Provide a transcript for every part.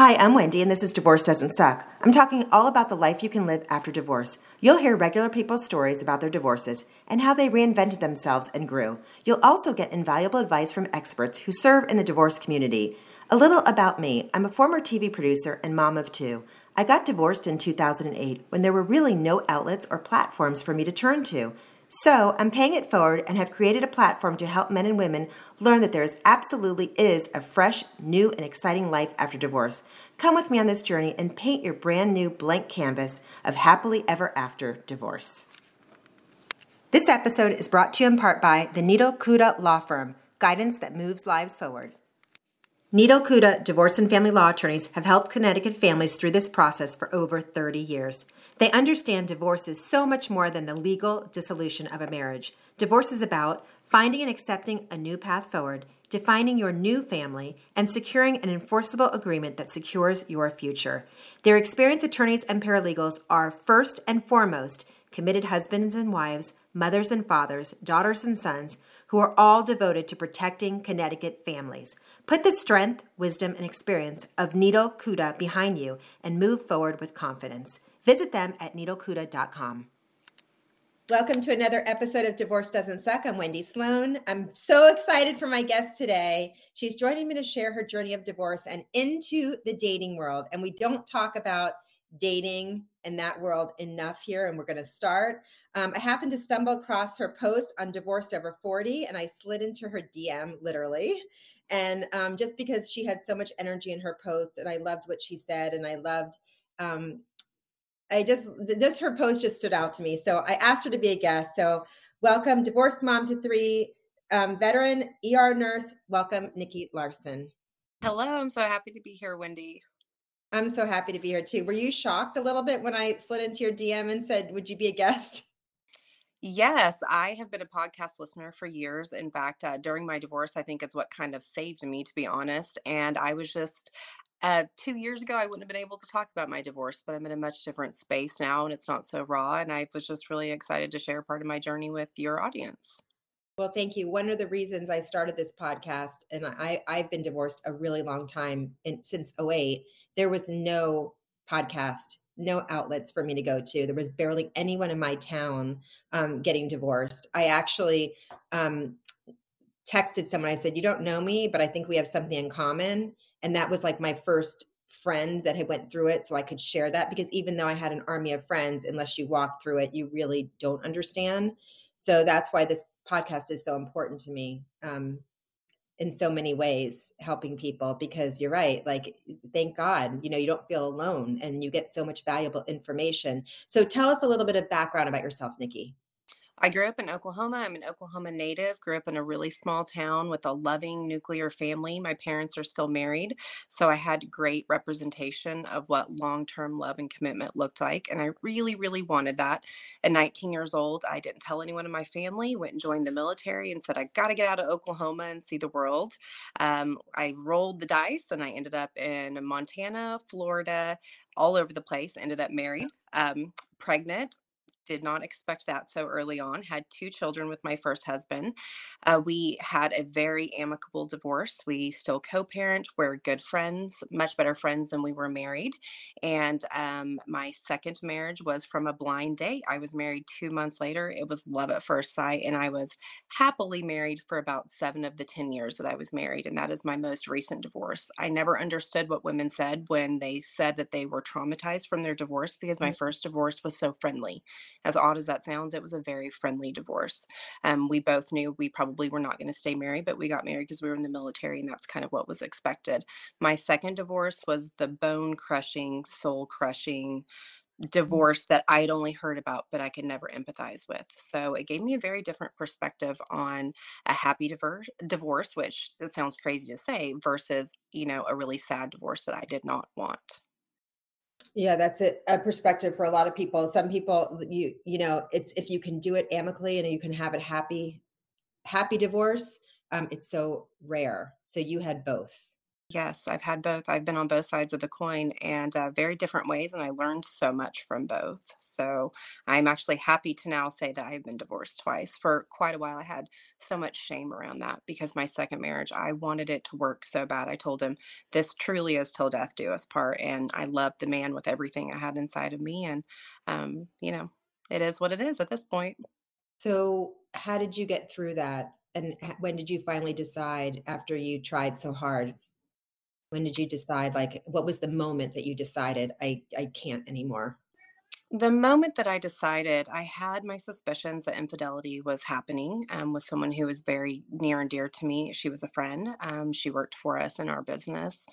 Hi, I'm Wendy, and this is Divorce Doesn't Suck. I'm talking all about the life you can live after divorce. You'll hear regular people's stories about their divorces and how they reinvented themselves and grew. You'll also get invaluable advice from experts who serve in the divorce community. A little about me I'm a former TV producer and mom of two. I got divorced in 2008 when there were really no outlets or platforms for me to turn to. So I'm paying it forward and have created a platform to help men and women learn that there is absolutely is a fresh, new, and exciting life after divorce. Come with me on this journey and paint your brand new blank canvas of happily ever after divorce. This episode is brought to you in part by the Needle Kuda Law Firm, guidance that moves lives forward. Needle Kuda divorce and family law attorneys have helped Connecticut families through this process for over 30 years. They understand divorce is so much more than the legal dissolution of a marriage. Divorce is about finding and accepting a new path forward, defining your new family, and securing an enforceable agreement that secures your future. Their experienced attorneys and paralegals are first and foremost committed husbands and wives, mothers and fathers, daughters and sons who are all devoted to protecting Connecticut families. Put the strength, wisdom, and experience of Needle Kuda behind you and move forward with confidence. Visit them at needlekuda.com. Welcome to another episode of Divorce Doesn't Suck. I'm Wendy Sloan. I'm so excited for my guest today. She's joining me to share her journey of divorce and into the dating world. And we don't talk about dating in that world enough here, and we're going to start. Um, I happened to stumble across her post on Divorced Over 40, and I slid into her DM literally. And um, just because she had so much energy in her post, and I loved what she said, and I loved um, I just just her post just stood out to me. So I asked her to be a guest. So welcome, divorced mom to three, um, veteran ER nurse. Welcome, Nikki Larson. Hello, I'm so happy to be here, Wendy. I'm so happy to be here too. Were you shocked a little bit when I slid into your DM and said, "Would you be a guest?" Yes, I have been a podcast listener for years. In fact, uh, during my divorce, I think is what kind of saved me, to be honest. And I was just uh, two years ago, I wouldn't have been able to talk about my divorce, but I'm in a much different space now and it's not so raw. And I was just really excited to share part of my journey with your audience. Well, thank you. One of the reasons I started this podcast, and I, I've been divorced a really long time in, since 08, there was no podcast, no outlets for me to go to. There was barely anyone in my town um, getting divorced. I actually um, texted someone, I said, You don't know me, but I think we have something in common and that was like my first friend that had went through it so i could share that because even though i had an army of friends unless you walk through it you really don't understand. So that's why this podcast is so important to me um, in so many ways helping people because you're right like thank god you know you don't feel alone and you get so much valuable information. So tell us a little bit of background about yourself nikki I grew up in Oklahoma. I'm an Oklahoma native, grew up in a really small town with a loving nuclear family. My parents are still married. So I had great representation of what long term love and commitment looked like. And I really, really wanted that. At 19 years old, I didn't tell anyone in my family, went and joined the military and said, I got to get out of Oklahoma and see the world. Um, I rolled the dice and I ended up in Montana, Florida, all over the place, ended up married. Um, pregnant did not expect that so early on. Had two children with my first husband. Uh, we had a very amicable divorce. We still co parent. We're good friends, much better friends than we were married. And um, my second marriage was from a blind date. I was married two months later. It was love at first sight. And I was happily married for about seven of the 10 years that I was married. And that is my most recent divorce. I never understood what women said when they said that they were traumatized from their divorce because my mm. first divorce was so friendly as odd as that sounds, it was a very friendly divorce. Um, we both knew we probably were not going to stay married, but we got married because we were in the military, and that's kind of what was expected. My second divorce was the bone crushing, soul crushing mm. divorce that I'd only heard about, but I could never empathize with. So it gave me a very different perspective on a happy divorce, divorce, which it sounds crazy to say, versus, you know, a really sad divorce that I did not want. Yeah, that's a, a perspective for a lot of people. Some people, you you know, it's if you can do it amicably and you can have it happy, happy divorce. Um, it's so rare. So you had both. Yes, I've had both. I've been on both sides of the coin and uh, very different ways, and I learned so much from both. So I'm actually happy to now say that I've been divorced twice. For quite a while, I had so much shame around that because my second marriage, I wanted it to work so bad. I told him, This truly is till death do us part. And I loved the man with everything I had inside of me. And, um, you know, it is what it is at this point. So, how did you get through that? And when did you finally decide after you tried so hard? When did you decide, like, what was the moment that you decided, I, I can't anymore? The moment that I decided I had my suspicions that infidelity was happening um, with someone who was very near and dear to me. She was a friend. Um, she worked for us in our business.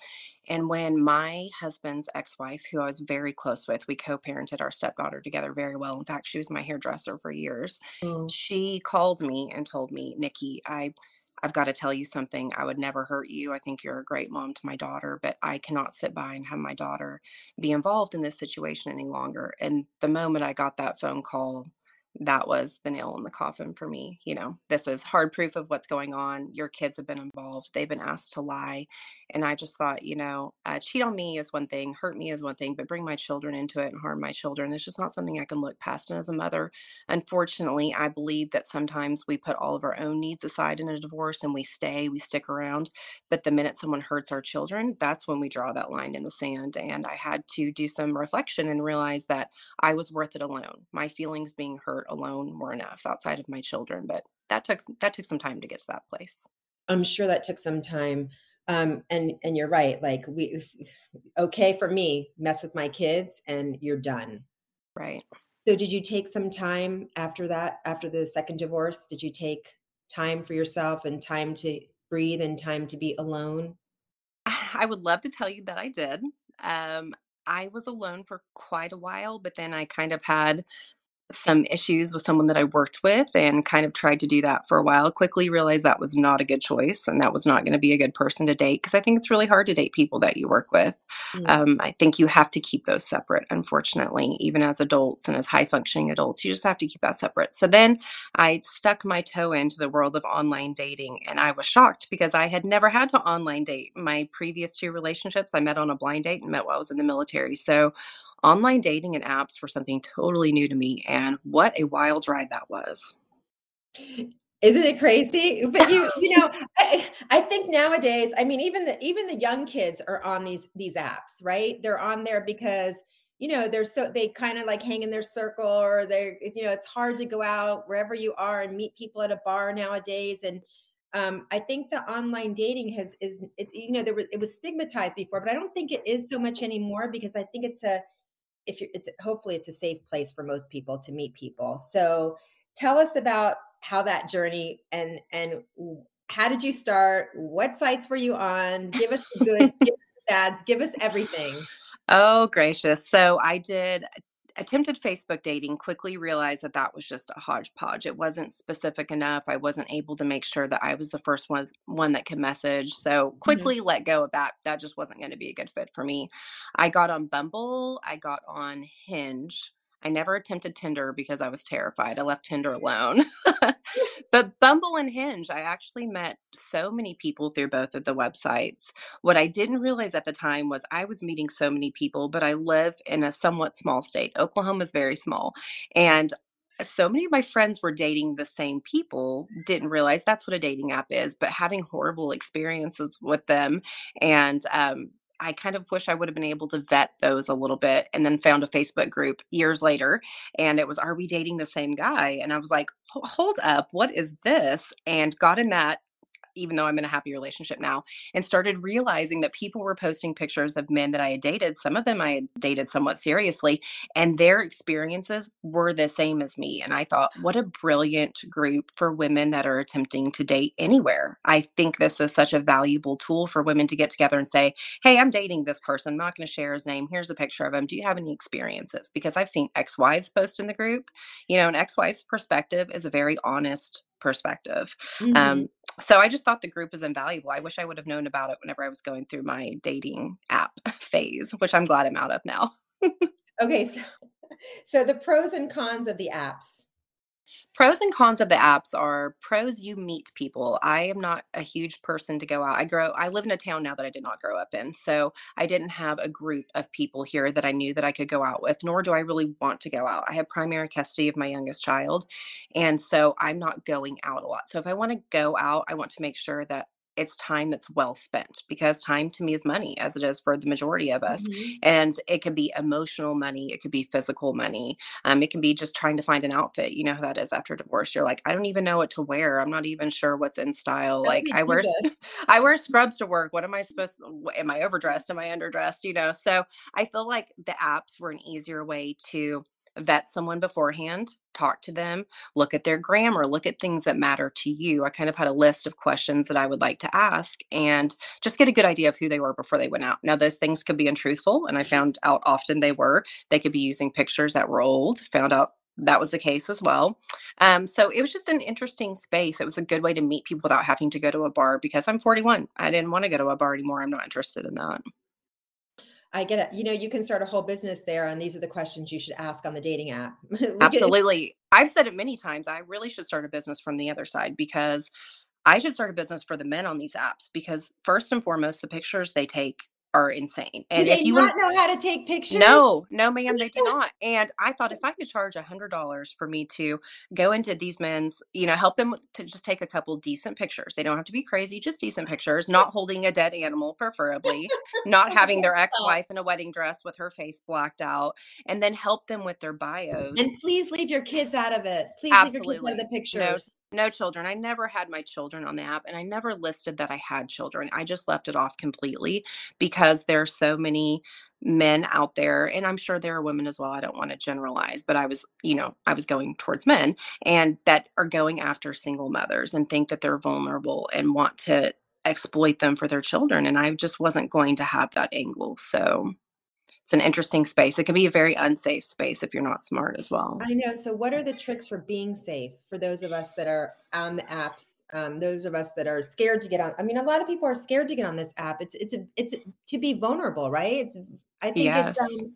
And when my husband's ex wife, who I was very close with, we co parented our stepdaughter together very well. In fact, she was my hairdresser for years. Oh, She called me and told me, Nikki, I I've got to tell you something. I would never hurt you. I think you're a great mom to my daughter, but I cannot sit by and have my daughter be involved in this situation any longer. And the moment I got that phone call, that was the nail in the coffin for me. You know, this is hard proof of what's going on. Your kids have been involved, they've been asked to lie. And I just thought, you know, uh, cheat on me is one thing, hurt me is one thing, but bring my children into it and harm my children. It's just not something I can look past. And as a mother, unfortunately, I believe that sometimes we put all of our own needs aside in a divorce and we stay, we stick around. But the minute someone hurts our children, that's when we draw that line in the sand. And I had to do some reflection and realize that I was worth it alone. My feelings being hurt alone were enough outside of my children, but that took that took some time to get to that place. I'm sure that took some time. Um, and and you're right. Like we, okay for me, mess with my kids, and you're done. Right. So did you take some time after that, after the second divorce? Did you take time for yourself and time to breathe and time to be alone? I would love to tell you that I did. Um, I was alone for quite a while, but then I kind of had some issues with someone that I worked with and kind of tried to do that for a while. Quickly realized that was not a good choice and that was not going to be a good person to date because I think it's really hard to date people that you work with. Mm. Um, I think you have to keep those separate, unfortunately, even as adults and as high functioning adults, you just have to keep that separate. So then I stuck my toe into the world of online dating and I was shocked because I had never had to online date. My previous two relationships, I met on a blind date and met while I was in the military. So Online dating and apps were something totally new to me, and what a wild ride that was. Isn't it crazy? But you you know, I I think nowadays, I mean, even the even the young kids are on these these apps, right? They're on there because, you know, they're so they kind of like hang in their circle or they're, you know, it's hard to go out wherever you are and meet people at a bar nowadays. And um, I think the online dating has is it's you know there was it was stigmatized before, but I don't think it is so much anymore because I think it's a if you're it's hopefully it's a safe place for most people to meet people. So tell us about how that journey and and how did you start? What sites were you on? Give us the good, give us the bads, give us everything. Oh, gracious. So I did attempted Facebook dating, quickly realized that that was just a hodgepodge. It wasn't specific enough. I wasn't able to make sure that I was the first one one that could message. So Mhm. quickly let go of that. That just wasn't going to be a good fit for me. I got on Bumble, I got on Hinge. I never attempted Tinder because I was terrified. I left Tinder alone. but Bumble and Hinge, I actually met so many people through both of the websites. What I didn't realize at the time was I was meeting so many people, but I live in a somewhat small state. Oklahoma is very small. And so many of my friends were dating the same people, didn't realize that's what a dating app is, but having horrible experiences with them. And um, I kind of wish I would have been able to vet those a little bit and then found a Facebook group years later. And it was, Are we dating the same guy? And I was like, Hold up, what is this? And got in that even though I'm in a happy relationship now, and started realizing that people were posting pictures of men that I had dated. Some of them I had dated somewhat seriously, and their experiences were the same as me. And I thought, what a brilliant group for women that are attempting to date anywhere. I think this is such a valuable tool for women to get together and say, Hey, I'm dating this person. I'm not going to share his name. Here's a picture of him. Do you have any experiences? Because I've seen ex wives post in the group. You know, an ex wife's perspective is a very honest perspective. Mhm. Um, so I just thought the group was invaluable. I wish I would have known about it whenever I was going through my dating app phase, which I'm glad I'm out of now. Okay, so so the pros and cons of the apps. Pros and cons of the apps are pros, you meet people. I am not a huge person to go out. I grow I live in a town now that I did not grow up in. So I didn't have a group of people here that I knew that I could go out with, nor do I really want to go out. I have primary custody of my youngest child. And so I'm not going out a lot. So if I want to go out, I want to make sure that it's time that's well spent because time to me is money as it is for the majority of us Mhm. and it could be emotional money it could be physical money um, it can be just trying to find an outfit you know how that is after divorce you're like i don't even know what to wear i'm not even sure what's in style like i wear i wear scrubs to work what am i supposed to am i overdressed am i underdressed you know so i feel like the apps were an easier way to vet someone beforehand talk to them look at their grammar, look at things that matter to you. I kind of had a list of questions that I would like to ask and just get a good idea of who they were before they went out. Now, those things could be untruthful, and I found out often they were. They could be using pictures that were old, found out that was the case as well. Um, so it was just an interesting space. It was a good way to meet people without having to go to a bar because I'm 41. I didn't want to go to a bar anymore. I'm not interested in that. I get it. You know, you can start a whole business there, and these are the questions you should ask on the dating app. Absolutely. I've said it many times. I really should start a business from the other side because I should start a business for the men on these apps because first and foremost, the pictures they take are insane. do And if they you not want know how to take pictures? no, no, ma'am, they do not. And I thought if I could charge a hundred dollars for me to go into these men's, you know, help them to just take a couple decent pictures. They don't have to be crazy, just decent pictures, not holding a dead animal, preferably, not having their oh. ex-wife in a wedding dress with her face blacked out, and then help them with their bios. And please leave your kids out of it. Please leave your kids out Absolutely. of the pictures. no children. I never had my children on the app and I never listed that I had children. I just left it off completely because there are so many men out there and I'm sure there are women as well. I don't want to generalize, but I was, you know, I was going towards men and that are going after single mothers and think that they're vulnerable and want to exploit them for their children and I just wasn't going to have that angle. So, it's an interesting space. It can be a very unsafe space if you're not smart as well. I know. So, what are the tricks for being safe for those of us that are on the apps? Um, those of us that are scared to get on. I mean, a lot of people are scared to get on this app. It's it's a, it's to be vulnerable, right? It's I think it's um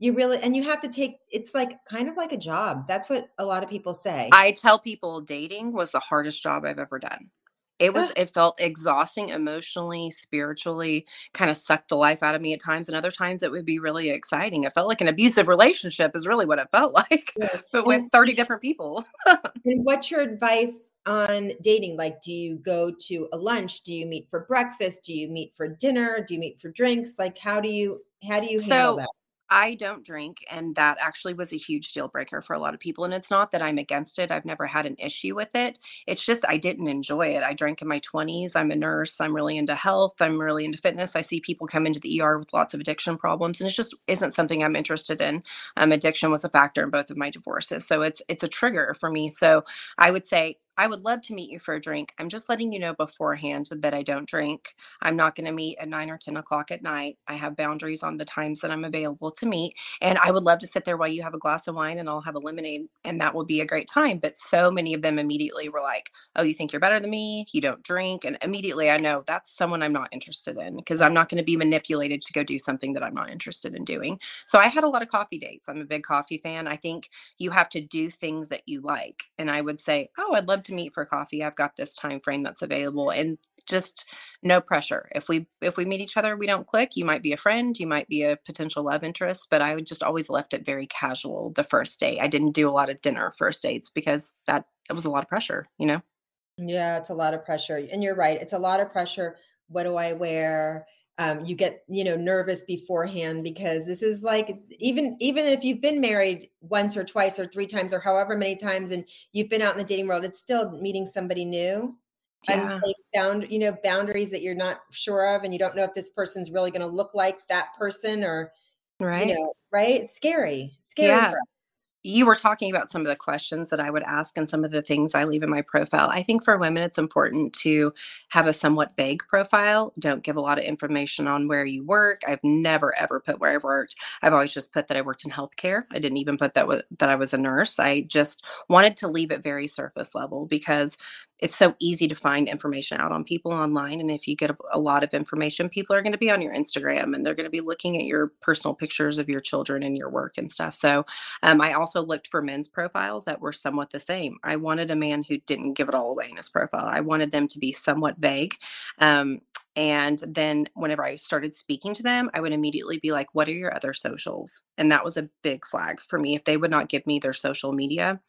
you really and you have to take. It's like kind of like a job. That's what a lot of people say. I tell people dating was the hardest job I've ever done. It was it felt exhausting emotionally, spiritually, kind of sucked the life out of me at times, and other times it would be really exciting. It felt like an abusive relationship is really what it felt like, yeah. but with 30 different people. And what's your advice on dating? Like, do you go to a lunch? Do you meet for breakfast? Do you meet for dinner? Do you meet for drinks? Like, how do you how do you handle So that? I don't drink, and that actually was a huge deal breaker for a lot of people. And it's not that I'm against it. I've never had an issue with it. It's just I didn't enjoy it. I drank in my 20s. I'm a nurse. I'm really into health. I'm really into fitness. I see people come into the ER with lots of addiction problems, and it just isn't something I'm interested in. Um, addiction was a factor in both of my divorces, so it's it's a trigger for me. So I would say. I would love to meet you for a drink. I'm just letting you know beforehand that I don't drink. I'm not going to meet at nine or 10 o'clock at night. I have boundaries on the times that I'm available to meet. And I would love to sit there while you have a glass of wine and I'll have a lemonade, and that will be a great time. But so many of them immediately were like, Oh, you think you're better than me? You don't drink. And immediately I know that's someone I'm not interested in because I'm not going to be manipulated to go do something that I'm not interested in doing. So I had a lot of coffee dates. I'm a big coffee fan. I think you have to do things that you like. And I would say, Oh, I'd love to meet for coffee. I've got this time frame that's available. And just no pressure. If we if we meet each other, we don't click, you might be a friend, you might be a potential love interest, but I just always left it very casual the first date. I didn't do a lot of dinner first dates because that it was a lot of pressure, you know? Yeah, it's a lot of pressure. And you're right. It's a lot of pressure. What do I wear? Um, you get, you know, nervous beforehand because this is like even even if you've been married once or twice or three times or however many times and you've been out in the dating world, it's still meeting somebody new. Yeah, Unsafe bound, you know, boundaries that you're not sure of and you don't know if this person's really going to look like that person or, right you know, right? It's scary. Scary Yeah. You were talking about some of the questions that I would ask and some of the things I leave in my profile. I think for women, it's important to have a somewhat vague profile. Don't give a lot of information on where you work. I've never ever put where I worked. I've always just put that I worked in healthcare. I didn't even put that was, that I was a nurse. I just wanted to leave it very surface level because it's so easy to find information out on people online. And if you get a, a lot of information, people are going to be on your Instagram and they're going to be looking at your personal pictures of your children and your work and stuff. So um, I also looked for men's profiles that were somewhat the same. I wanted a man who didn't give it all away in his profile. I wanted them to be somewhat vague. Um, and then whenever I started speaking to them, I would immediately be like, What are your other socials? And that was a big flag for me. If they would not give me their social media,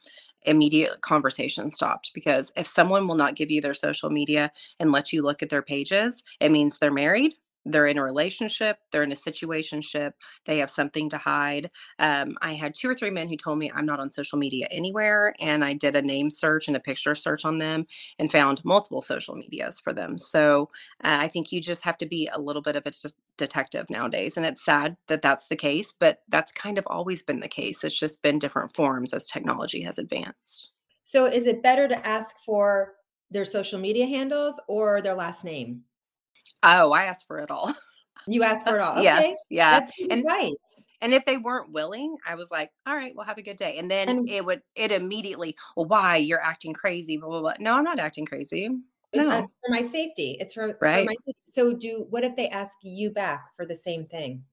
immediate conversation stopped because if someone will not give you their social media and let you look at their pages, it means they're married they're in a relationship, they're in a situationship, they have something to hide. Um, I had two or three men who told me I'm not on social media anywhere, and I did a name search and a picture search on them and found multiple social medias for them. So uh, I think you just have to be a little bit of a de- detective nowadays, and it's sad that that's the case, but that's kind of always been the case. It's just been different forms as technology has advanced. So is it better to ask for their social media handles or their last name? Oh, I asked for it all. You asked for it all. Okay. Yes, yeah. That's and, advice. And if they weren't willing, I was like, all right, well, have a good day. And then and, it would, it immediately, well, why? You're acting crazy, blah, blah, blah. No, I'm not acting crazy. Uh, no. It's for my safety. It's for, right. for my safety. So do, what if they ask you back for the same thing?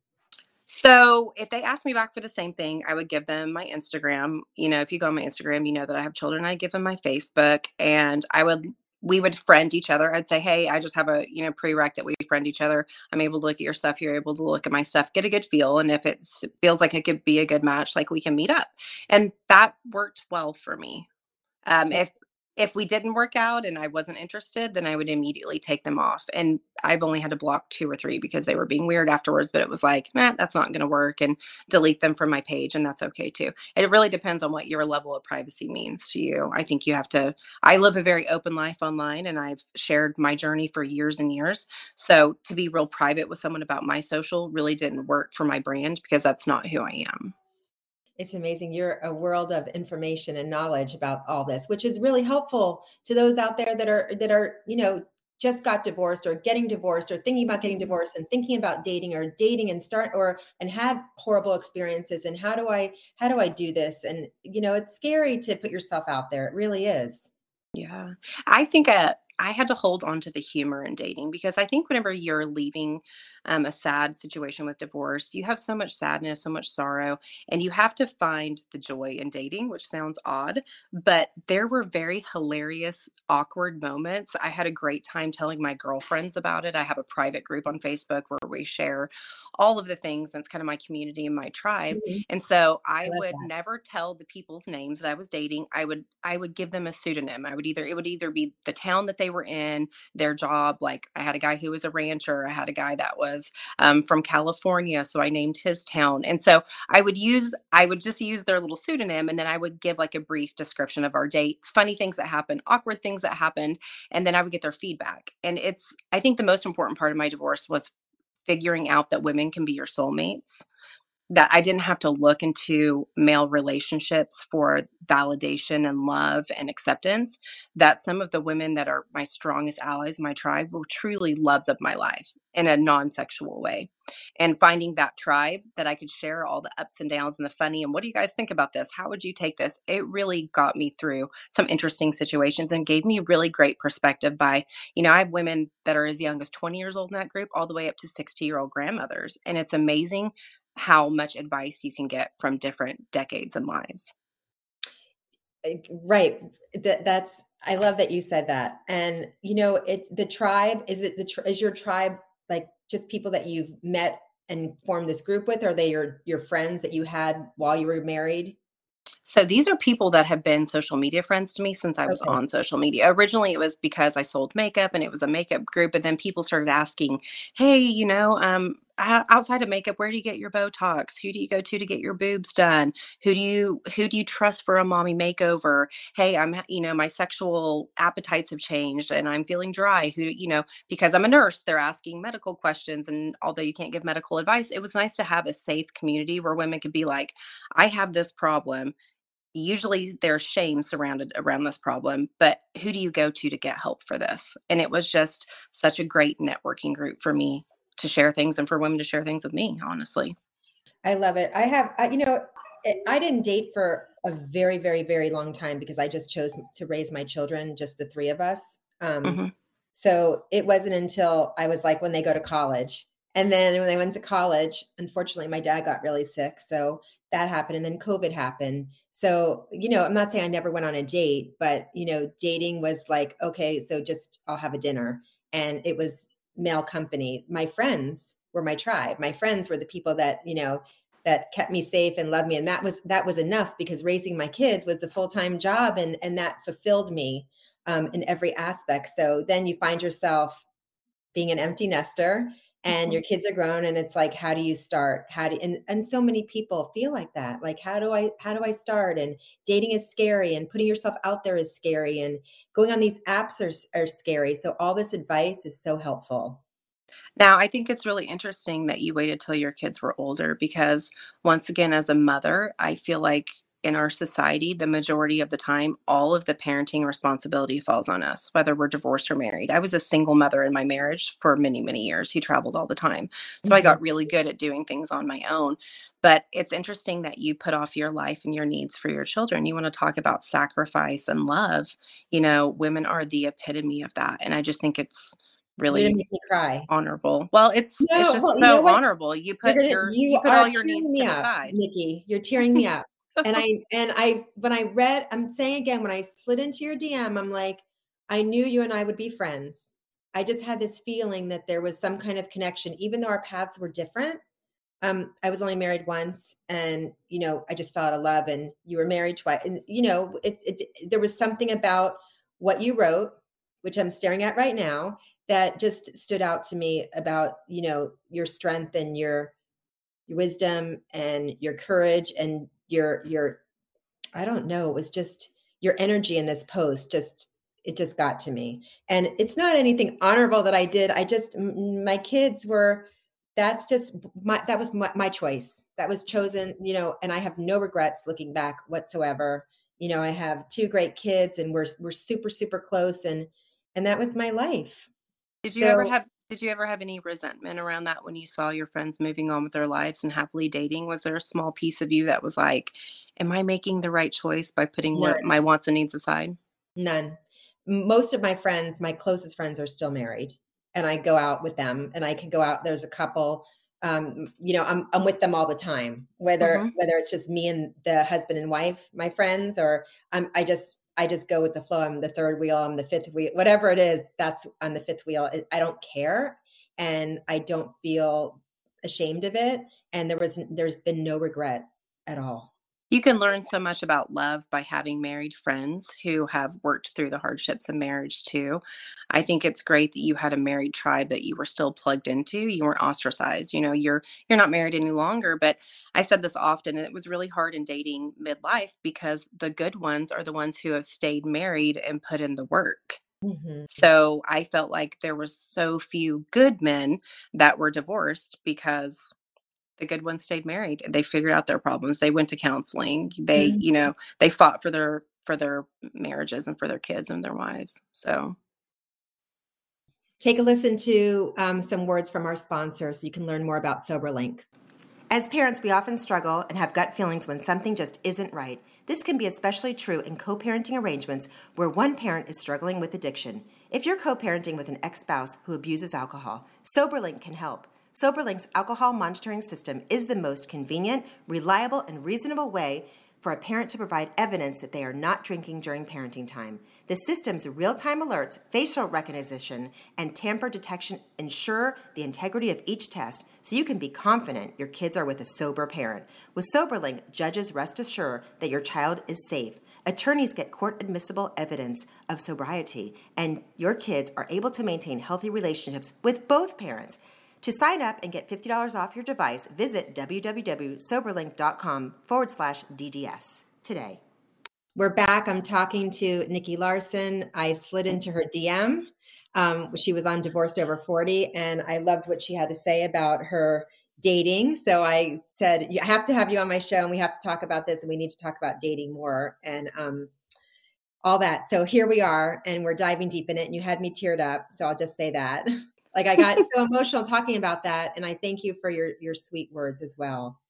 So if they ask me back for the same thing, I would give them my Instagram. You know, if you go on my Instagram, you know that I have children. I give them my Facebook and I would we would friend each other. I'd say, Hey, I just have a, you know, prereq that we friend each other. I'm able to look at your stuff. You're able to look at my stuff, get a good feel. And if it feels like it could be a good match, like we can meet up. And that worked well for me. Um, if if we didn't work out and I wasn't interested, then I would immediately take them off. And I've only had to block two or three because they were being weird afterwards, but it was like, nah, that's not going to work and delete them from my page. And that's okay too. It really depends on what your level of privacy means to you. I think you have to, I live a very open life online and I've shared my journey for years and years. So to be real private with someone about my social really didn't work for my brand because that's not who I am it's amazing. You're a world of information and knowledge about all this, which is really helpful to those out there that are that are, you know, just got divorced or getting divorced or thinking about getting mm-hmm. divorced and thinking about dating or dating and start or and had horrible experiences and how do I how do I do this? And you know, it's scary to put yourself out there. It really is. Yeah. I think a I had to hold on to the humor in dating because I think whenever you're leaving um, a sad situation with divorce, you have so much sadness, so much sorrow, and you have to find the joy in dating, which sounds odd, but there were very hilarious, awkward moments. I had a great time telling my girlfriends about it. I have a private group on Facebook where we share all of the things. That's kind of my community and my tribe. Mm-hmm. And so I, I would that. never tell the people's names that I was dating. I would I would give them a pseudonym. I would either it would either be the town that they were in, their job. Like I had a guy who was a rancher, I had a guy that was um, from California, so I named his town. And so I would use, I would just use their little pseudonym, and then I would give like a brief description of our date, funny things that happened, awkward things that happened, and then I would get their feedback. And it's, I think the most important part of my divorce was figuring out that women can be your soulmates that I didn't have to look into male relationships for validation and love and acceptance. That some of the women that are my strongest allies, my tribe, were truly loves of my life in a non sexual way and finding that tribe that I could share all the ups and downs and the funny and what do you guys think about this? How would you take this? It really got me through some interesting situations and gave me really great perspective by, you know, I have women that are as young as 20 years old in that group all the way up to 60 year old grandmothers. And it's amazing how much advice you can get from different decades and lives. Right. That that's I love that you said that. And you know, it's the tribe. Is it the is your tribe like just people that you've met and formed this group with? Are they your your friends that you had while you were married? So these are people that have been social media friends to me since I was okay. on social media. Originally, it was because I sold makeup and it was a makeup group, and then people started asking, "Hey, you know, um, Uh, outside of makeup where do you get your botox? Who do you go to to get your boobs done? Who do you who do you trust for a mommy makeover? Hey i'm you know my sexual appetites have changed and i'm feeling dry. Who you know because i'm a nurse they're asking medical questions and although you can't give medical advice it was nice to have a safe community where women could be like i have this problem. Usually there's shame surrounded around this problem but who do you go to to get help for this? And it was just such a great networking group for me to share things and for women to share things with me honestly i love it i have I, you know I didn't date for a very, very, very long time because I just chose to raise my children, just the three of us. Um, mm-hmm. So it wasn't until I was like when they go to college. And then when they went to college, unfortunately, my dad got really sick. So that happened. And then COVID happened. So, you know, I'm not saying I never went on a date, but, you know, dating was like, okay, so just I'll have a dinner. And it was male company. My friends were my tribe. My friends were the people that, you know, that kept me safe and loved me. And that was that was enough because raising my kids was a full-time job and and that fulfilled me um, in every aspect. So then you find yourself being an empty nester and mm-hmm. your kids are grown and it's like how do you start? How do and, and so many people feel like that like how do i how do i start? And dating is scary and putting yourself out there is scary and going on these apps are, are scary so all this advice is so helpful. Now, I think it's really interesting that you waited till your kids were older because, once again, as a mother, I feel like in our society, the majority of the time, all of the parenting responsibility falls on us, whether we're divorced or married. I was a single mother in my marriage for many, many years He traveled all the time. So mm-hmm. I got really good at doing things on my own. But it's interesting that you put off your life and your needs for your children. You want to talk about sacrifice and love. You know, women are the epitome of that. And I just think it's really make me cry. Honorable. Well, it's no, it's just well, so you know honorable. You put gonna, your you, you put all your needs to the side. Nikki, you're tearing me up and I and I when I read, I'm saying again, when I slid into your DM, I'm like, I knew you and I would be friends. I just had this feeling that there was some kind of connection, even though our paths were different. Um, I was only married once, and you know, I just fell out of love. And you were married twice, and you know, it's it, there was something about what you wrote, which I'm staring at right now, that just stood out to me about you know your strength and your your wisdom and your courage and your your I don't know, it was just your energy in this post just it just got to me. And it's not anything honorable that I did. I just my kids were that's just my that was my, my choice. That was chosen, you know, and I have no regrets looking back whatsoever. You know, I have two great kids and we're we're super super close and and that was my life. Did you so, ever have did you ever have any resentment around that when you saw your friends moving on with their lives and happily dating? Was there a small piece of you that was like, Am I making the right choice by putting what my wants and needs aside? None. Most of my friends, my closest friends, are still married, and I go out with them. And I can go out. There's a couple. Um, you know, I'm I'm with them all the time. Whether mm-hmm. whether it's just me and the husband and wife, my friends, or I'm I just I just go with the flow. I'm the third wheel, I'm the fifth wheel, whatever it is, that's on the fifth wheel. I don't care. And I don't feel ashamed of it. And there was, there's been no regret at all. You can learn so much about love by having married friends who have worked through the hardships of marriage too. I think it's great that you had a married tribe that you were still plugged into. You weren't ostracized. You know, you're you're not married any longer, but I said this often and it was really hard in dating midlife because the good ones are the ones who have stayed married and put in the work. Mm-hmm. So I felt like there were so few good men that were divorced because the good ones stayed married they figured out their problems they went to counseling they mm-hmm. you know they fought for their for their marriages and for their kids and their wives so. Take a listen to um, some words from our sponsor so you can learn more about soberlink. As parents we often struggle and have gut feelings when something just isn't right. This can be especially true in co-parenting arrangements where one parent is struggling with addiction. If you're co-parenting with an ex-spouse who abuses alcohol soberlink can help SoberLink's alcohol monitoring system is the most convenient, reliable, and reasonable way for a parent to provide evidence that they are not drinking during parenting time. The system's real time alerts, facial recognition, and tamper detection ensure the integrity of each test so you can be confident your kids are with a sober parent. With SoberLink, judges rest assured that your child is safe. Attorneys get court admissible evidence of sobriety, and your kids are able to maintain healthy relationships with both parents. To sign up and get $50 off your device, visit www.soberlink.com forward slash DDS today. We're back. I'm talking to Nikki Larson. I slid into her DM. Um, she was on Divorced Over 40, and I loved what she had to say about her dating. So I said, "You have to have you on my show, and we have to talk about this, and we need to talk about dating more." And um, all that. So here we are, and we're diving deep in it. And you had me teared up, so I'll just say that. Like I got so emotional talking about that, and I thank you for your your sweet words as well.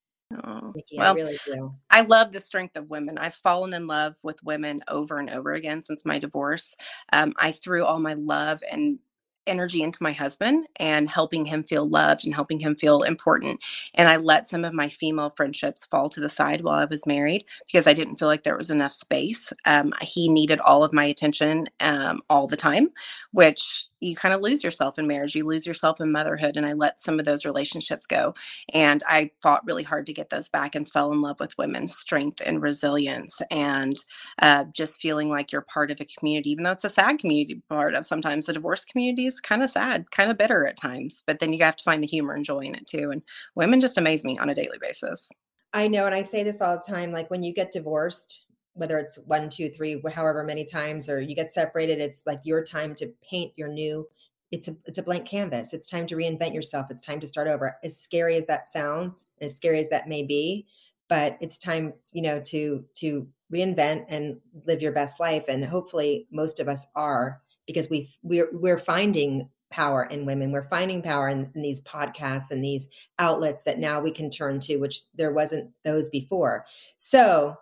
Oh, Nikki, I really do. I love the strength of women. I've fallen in love with women over and over again since my divorce. Um, I threw all my love and energy into my husband and helping him feel loved and helping him feel important. And I let some of my female friendships fall to the side while I was married because I didn't feel like there was enough space. Um, he needed all of my attention um, all the time, which you kind of lose yourself in marriage. You lose yourself in motherhood. And I let some of those relationships go. And I fought really hard to get those back and fell in love with women's strength and resilience and uh, just feeling like you're part of a community, even though it's a sad community part of sometimes the divorce community kind of sad, kind of bitter at times. But then you have to find the humor and joy in it too. And women just amaze me on a daily basis. I know. And I say this all the time like when you get divorced, whether it's one, two, three, however many times, or you get separated, it's like your time to paint your new. It's a it's a blank canvas. It's time to reinvent yourself. It's time to start over. As scary as that sounds, as scary as that may be, but it's time, you know, to to reinvent and live your best life. And hopefully, most of us are because we we're we're finding power in women. We're finding power in, in, these podcasts and these outlets that now we can turn to, which there wasn't those before. So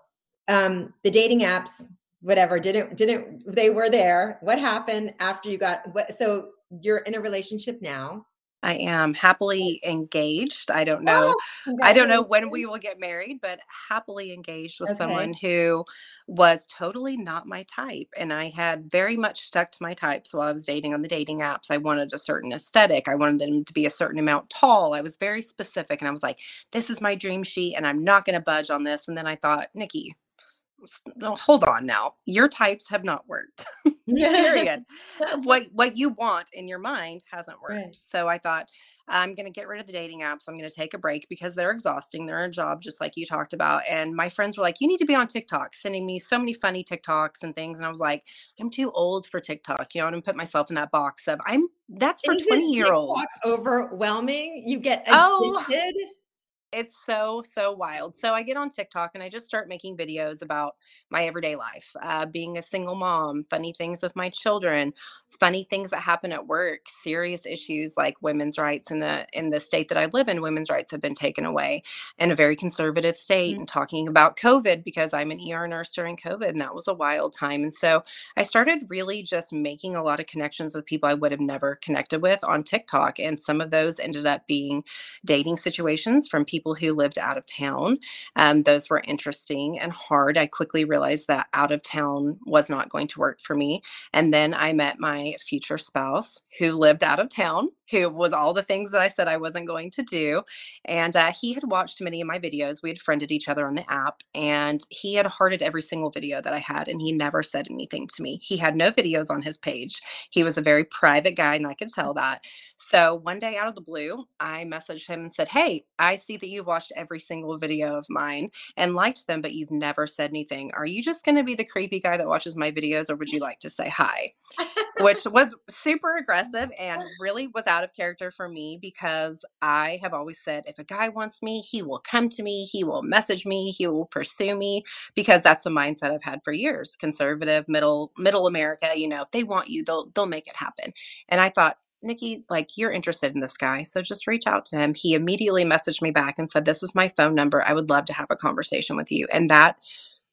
um, the dating apps, whatever, didn't didn't they were there? What happened after you got what? So you're in a relationship now. I am happily engaged. I don't know. Oh, I don't know when we will get married, but happily engaged with okay. someone who was totally not my type. And I had very much stuck to my types while I was dating on the dating apps. I wanted a certain aesthetic. I wanted them to be a certain amount tall. I was very specific. And I was like, this is my dream sheet and I'm not going to budge on this. And then I thought, Nikki, no, hold on now. Your types have not worked. Period. what what you want in your mind hasn't worked. Right. So I thought I'm going to get rid of the dating apps. I'm going to take a break because they're exhausting. They're a job just like you talked about. And my friends were like, "You need to be on TikTok," sending me so many funny TikToks and things. And I was like, "I'm too old for TikTok." You know, and put myself in that box of I'm that's for 20 year olds. Overwhelming. You get oh. addicted. Oh it's so so wild so i get on tiktok and i just start making videos about my everyday life uh, being a single mom funny things with my children funny things that happen at work serious issues like women's rights in the in the state that i live in women's rights have been taken away in a very conservative state mm-hmm. and talking about covid because i'm an er nurse during covid and that was a wild time and so i started really just making a lot of connections with people i would have never connected with on tiktok and some of those ended up being dating situations from people people who lived out of town. Um, those were interesting and hard. I quickly realized that out of town was not going to work for me. And then I met my future spouse who lived out of town, who was all the things that I said I wasn't going to do. And uh, he had watched many of my videos. We had friended each other on the app, and he had hearted every single video that I had, and he never said anything to me. He had no videos on his page. He was a very private guy, and I could tell that. So one day out of the blue, I messaged him and said, Hey, I see that you've watched every single video of mine and liked them, but you've never said anything. Are you just going to be the creepy guy that watches my videos, or would you like to say hi? Which was super aggressive and really was out of character for me because I have always said if a guy wants me, he will come to me, he will message me, he will pursue me because that's a mindset I've had for years. Conservative, middle, middle America, you know, if they want you, they'll they'll make it happen. And I thought Nikki, like you're interested in this guy, so just reach out to him. He immediately messaged me back and said, This is my phone number. I would love to have a conversation with you. And that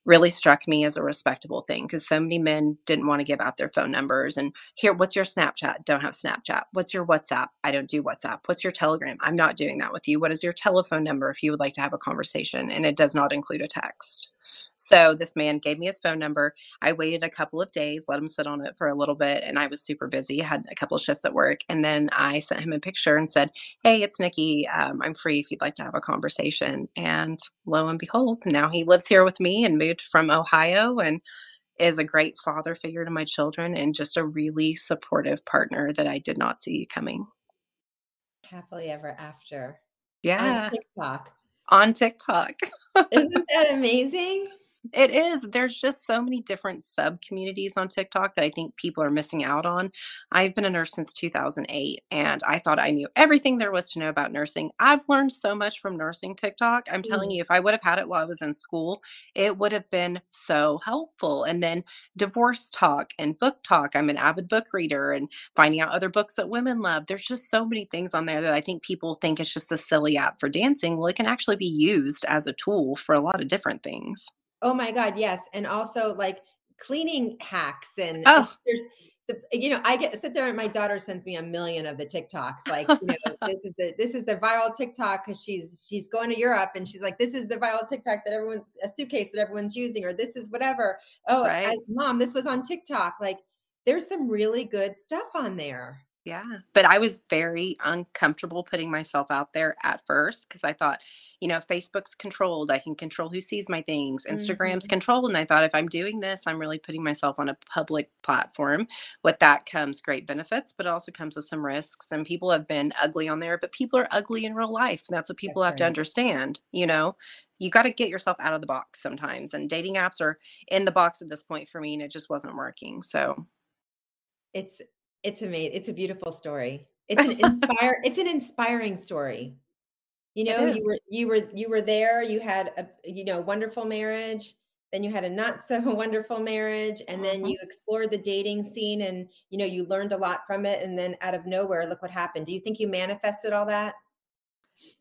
really struck me as a respectable thing because so many men didn't want to give out their phone numbers. And here, what's your Snapchat? Don't have Snapchat. What's your WhatsApp? I don't do WhatsApp. What's your Telegram? I'm not doing that with you. What is your telephone number if you would like to have a conversation? And it does not include a text. So this man gave me his phone number. I waited a couple of days, let him sit on it for a little bit, and I was super busy. Had a couple of shifts at work, and then I sent him a picture and said, "Hey, it's Nikki. Um, I'm free if you'd like to have a conversation." And lo and behold, now he lives here with me and moved from Ohio and is a great father figure to my children and just a really supportive partner that I did not see coming. Happily ever after. Yeah. On TikTok. On TikTok. Isn't that amazing? It is. There's just so many different sub communities on TikTok that I think people are missing out on. I've been a nurse since 2008 and I thought I knew everything there was to know about nursing. I've learned so much from nursing TikTok. I'm telling Mm. you, if I would have had it while I was in school, it would have been so helpful. And then DivorceTok and BookTok. I'm an avid book reader and finding out other books that women love. There's just so many things on there that I think people think it's just a silly app for dancing. Well, it can actually be used as a tool for a lot of different things. Oh my god, yes, and also, like, cleaning hacks and Oh, there's the you know, I get sit there and my daughter sends me a million of the TikToks, like, you know, this is the this is the viral TikTok because she's she's going to Europe and she's like, "This is the viral TikTok that everyone a suitcase that everyone's using," or "This is whatever." "Oh, I mom, this was on TikTok." Like, there's some really good stuff on there. Yeah, but I was very uncomfortable putting myself out there at first because I thought, you know, Facebook's controlled. I can control who sees my things. Instagram's Mhm. controlled. And I thought if I'm doing this, I'm really putting myself on a public platform. With that comes great benefits, but it also comes with some risks. And people have been ugly on there, but people are ugly in real life. And that's what people That's have to understand. You know, you got to get yourself out of the box sometimes. And dating apps are in the box at this point for me, and it just wasn't working. So, It's it's ama it's a beautiful story. It's an inspire it's an inspiring story. You know, you were you were you were there, you had a, you know, wonderful marriage, then you had a not so wonderful marriage, and then Mhm. you explored the dating scene and, you know, you learned a lot from it, and then out of nowhere, look what happened. Do you think you manifested all that?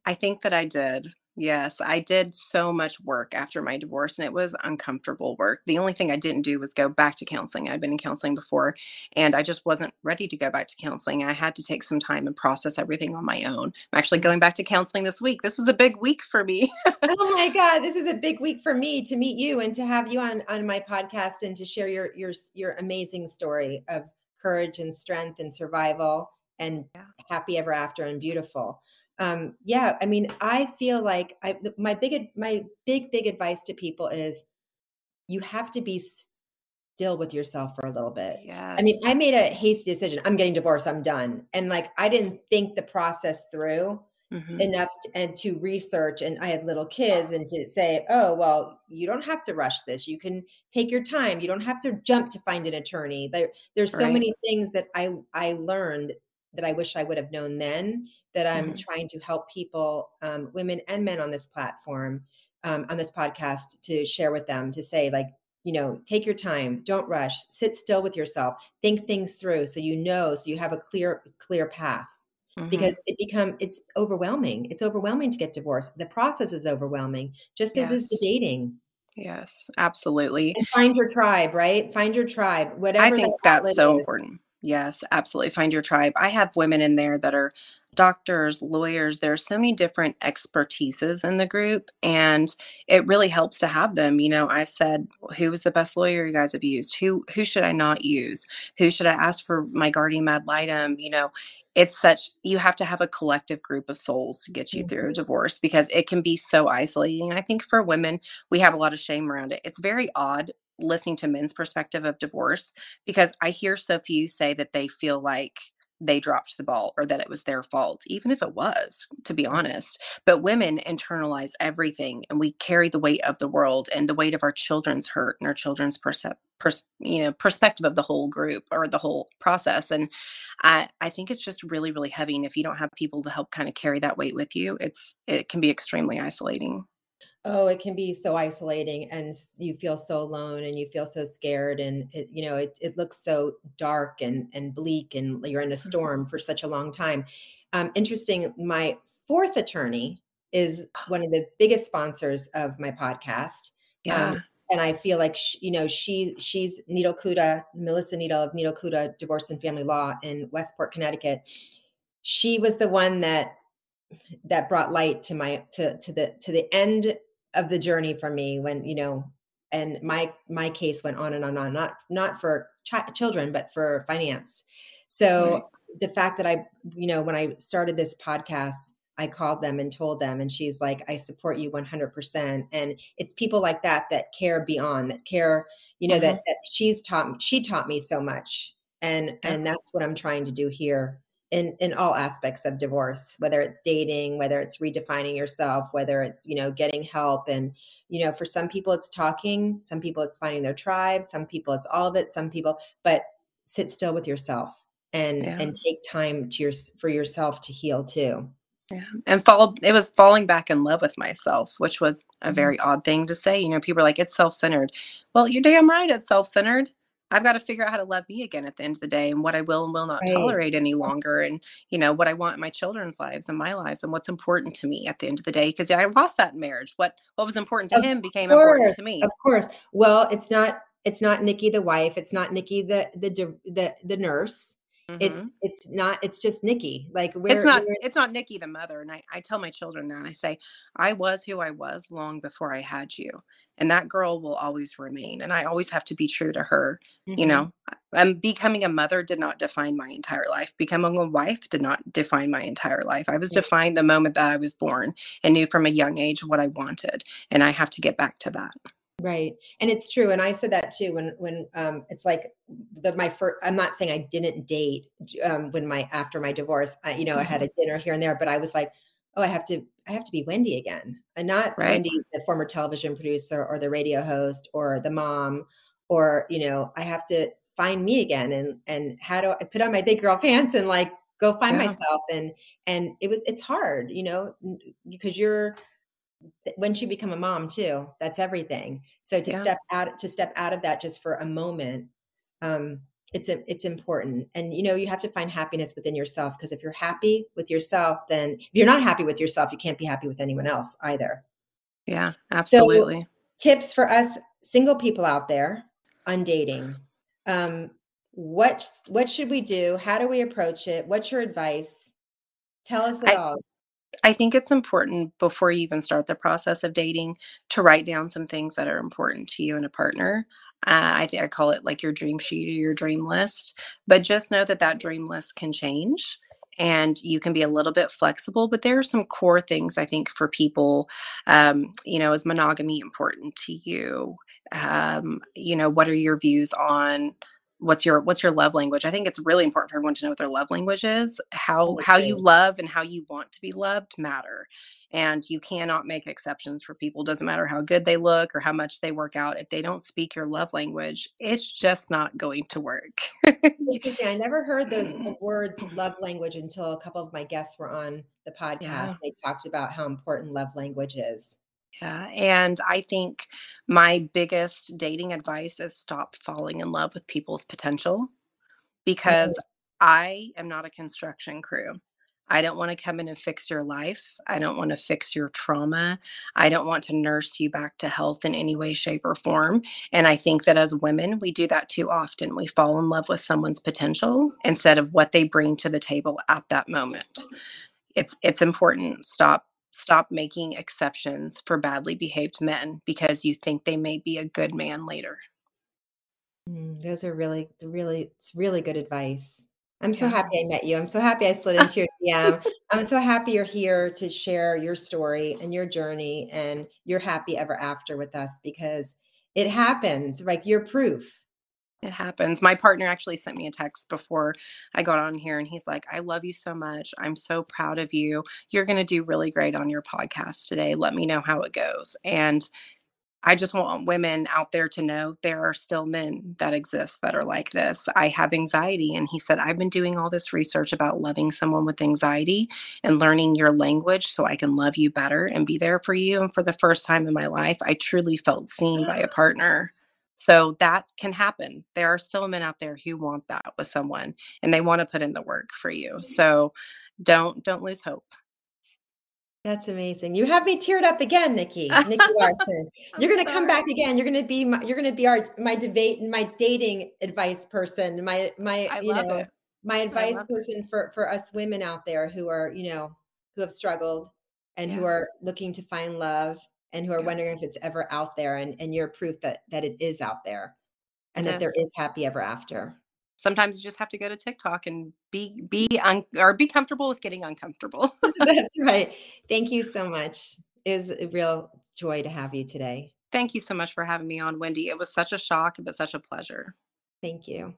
I think that I did. Yes, I did so much work after my divorce, and it was uncomfortable work. The only thing I didn't do was go back to counseling. I'd been in counseling before, and I just wasn't ready to go back to counseling. I had to take some time and process everything on my own. I'm actually going back to counseling this week. This is a big week for me. Oh my god, this is a big week for me to meet you and to have you on on my podcast and to share your your your amazing story of courage and strength and survival and Yeah. happy ever after and beautiful. Um, yeah, I mean, I feel like I my big my big, big advice to people is you have to be still with yourself for a little bit. Yeah. I mean, I made a hasty decision. I'm getting divorced. I'm done. And like, I didn't think the process through Mhm. enough t- and to research. And I had little kids and to say, oh, well, you don't have to rush this. You can take your time. You don't have to jump to find an attorney. There, there's so Right. many things that I, I learned that I wish I would have known then that I'm Mhm. trying to help people, um, women and men on this platform, um, on this podcast to share with them to say like, you know, take your time, don't rush, sit still with yourself, think things through so you know, so you have a clear, clear path. Mhm. Because it become it's overwhelming. It's overwhelming to get divorced. The process is overwhelming, just as is the dating. Yes, absolutely. And find your tribe, right? Find your tribe, I whatever that think that's so is. important. Yes, absolutely. Find your tribe. I have women in there that are doctors, lawyers. There are so many different expertises in the group, and it really helps to have them. You know, I've said, who was the best lawyer you guys have used? Who who should I not use? Who should I ask for my guardian ad litem? You know, it's such you have to have a collective group of souls to get you through a Mhm. divorce because it can be so isolating. I think for women, we have a lot of shame around it. It's very odd listening to men's perspective of divorce because I hear so few say that they feel like they dropped the ball or that it was their fault, even if it was, to be mm-hmm. honest. But women internalize everything and we carry the weight of the world and the weight of our children's hurt and our children's percep- pers- you know, perspective of the whole group or the whole process. And I, I think it's just really, really heavy. And if you don't have people to help kind of carry that weight with you, it's it can be extremely isolating. Oh, it can be so isolating and you feel so alone and you feel so scared and it, you know, it, it looks so dark and, and bleak and you're in a Mhm. storm for such a long time. Um, interesting. My fourth attorney is one of the biggest sponsors of my podcast. Um, Yeah. and I feel like, sh you know, she, she's Needle Cuda, Melissa Needle of Needle Cuda Divorce and Family Law in Westport, Connecticut. She was the one that that brought light to my to to the to the end of the journey for me when you know and my my case went on and on and on not not for chi- children but for finance Right. so the fact that i you know when i started this podcast i called them and told them and she's like i support you 100% and it's people like that that care beyond that care you know that, hmm that she's taught me she taught me so much and Yeah. and that's what i'm trying to do here in in all aspects of divorce whether it's dating whether it's redefining yourself whether it's you know getting help and you know for some people it's talking some people it's finding their tribe some people it's all of it some people but sit still with yourself and yeah. and take time to your for yourself to heal too yeah. And fall it was falling back in love with myself, which was a mm-hmm. very odd thing to say. You know, people are like, it's self-centered. Well, you're damn right it's self-centered. I've got to figure out how to love me again at the end of the day and what I will and will not right. tolerate any longer and you know what I want in my children's lives and my lives and what's important to me at the end of the day because I lost that marriage. What what was important to of him became course, important to me. of course. Well it's not it's not Nikki the wife it's not Nikki the the the the nurse Mm-hmm. It's it's not it's just Nikki. Like it's not it's not Nikki the mother. And I, I tell my children that I say, I was who I was long before I had you. And that girl will always remain. And I always have to be true to her. Mm-hmm. You know, and becoming a mother did not define my entire life. Becoming a wife did not define my entire life. I was mm-hmm. defined the moment that I was born and knew from a young age what I wanted. And I have to get back to that. Right. And it's true. And I said that too when when um it's like the my first I'm not saying I didn't date um when my after my divorce. I, you know, mm-hmm. I had mm-hmm. a dinner here and there, but I was like, oh, I have to I have to be Wendy again. And not right. Wendy, the former television producer or the radio host or the mom or, you know, I have to find me again and and how do I put on my big girl pants and like go find yeah. myself and and it was it's hard, you know, because you're when you become a mom too that's everything. So to yeah. step out to step out of that just for a moment um it's a, it's important. And you know you have to find happiness within yourself because if you're happy with yourself then if you're not happy with yourself you can't be happy with anyone else either. Yeah absolutely. so, tips for us single people out there on dating. Um what what should we do? How do we approach it? What's your advice? Tell us it I, all I think it's important before you even start the process of dating to write down some things that are important to you and a partner. Uh, I think I call it like your dream sheet or your dream list. But just know that that dream list can change and you can be a little bit flexible. But there are some core things I think for people. Um, you know, is monogamy important to you? Um, you know, what are your views on what's your what's your love language? I think it's really important for everyone to know what their love language is. How how you love and how you want to be loved matter and you cannot make exceptions for people. Doesn't matter how good they look or how much they work out if they don't speak your love language it's just not going to work. Interesting. I never heard those words love language until a couple of my guests were on the podcast yeah. they talked about how important love language is yeah. And I think my biggest dating advice is stop falling in love with people's potential because mm-hmm. I am not a construction crew. I don't want to come in and fix your life. I don't want to fix your trauma. I don't want to nurse you back to health in any way, shape, or form. And I think that as women, we do that too often. We fall in love with someone's potential instead of what they bring to the table at that moment. It's it's important. Stop stop making exceptions for badly behaved men because you think they may be a good man later. Mm, those are really, really, it's really good advice. I'm so happy I met you. I'm so happy I slid into your DM. I'm so happy you're here to share your story and your journey and your happy ever after with us because it happens. Like you're proof. It happens. My partner actually sent me a text before I got on here and he's like, I love you so much. I'm so proud of you. You're going to do really great on your podcast today. Let me know how it goes. And I just want women out there to know there are still men that exist that are like this. I have anxiety. And he said, I've been doing all this research about loving someone with anxiety and learning your language so I can love you better and be there for you. And for the first time in my life, I truly felt seen by a partner so that can happen. There are still men out there who want that with someone and they want to put in the work for you. So don't don't lose hope. That's amazing. You have me teared up again, Nikki. Nikki Larson. You're going to come back again. You're going to be my, you're going to be our my debate and my dating advice person. My my I you know it. my advice person it. for for us women out there who are you know who have struggled and yeah. who are looking to find love and who are wondering if it's ever out there and, and you're proof that that it is out there and yes. that there is happy ever after. Sometimes you just have to go to TikTok and be be un- or be comfortable with getting uncomfortable. That's right. Thank you so much. It was a real joy to have you today. Thank you so much for having me on wendy. It was such a shock but such a pleasure. Thank you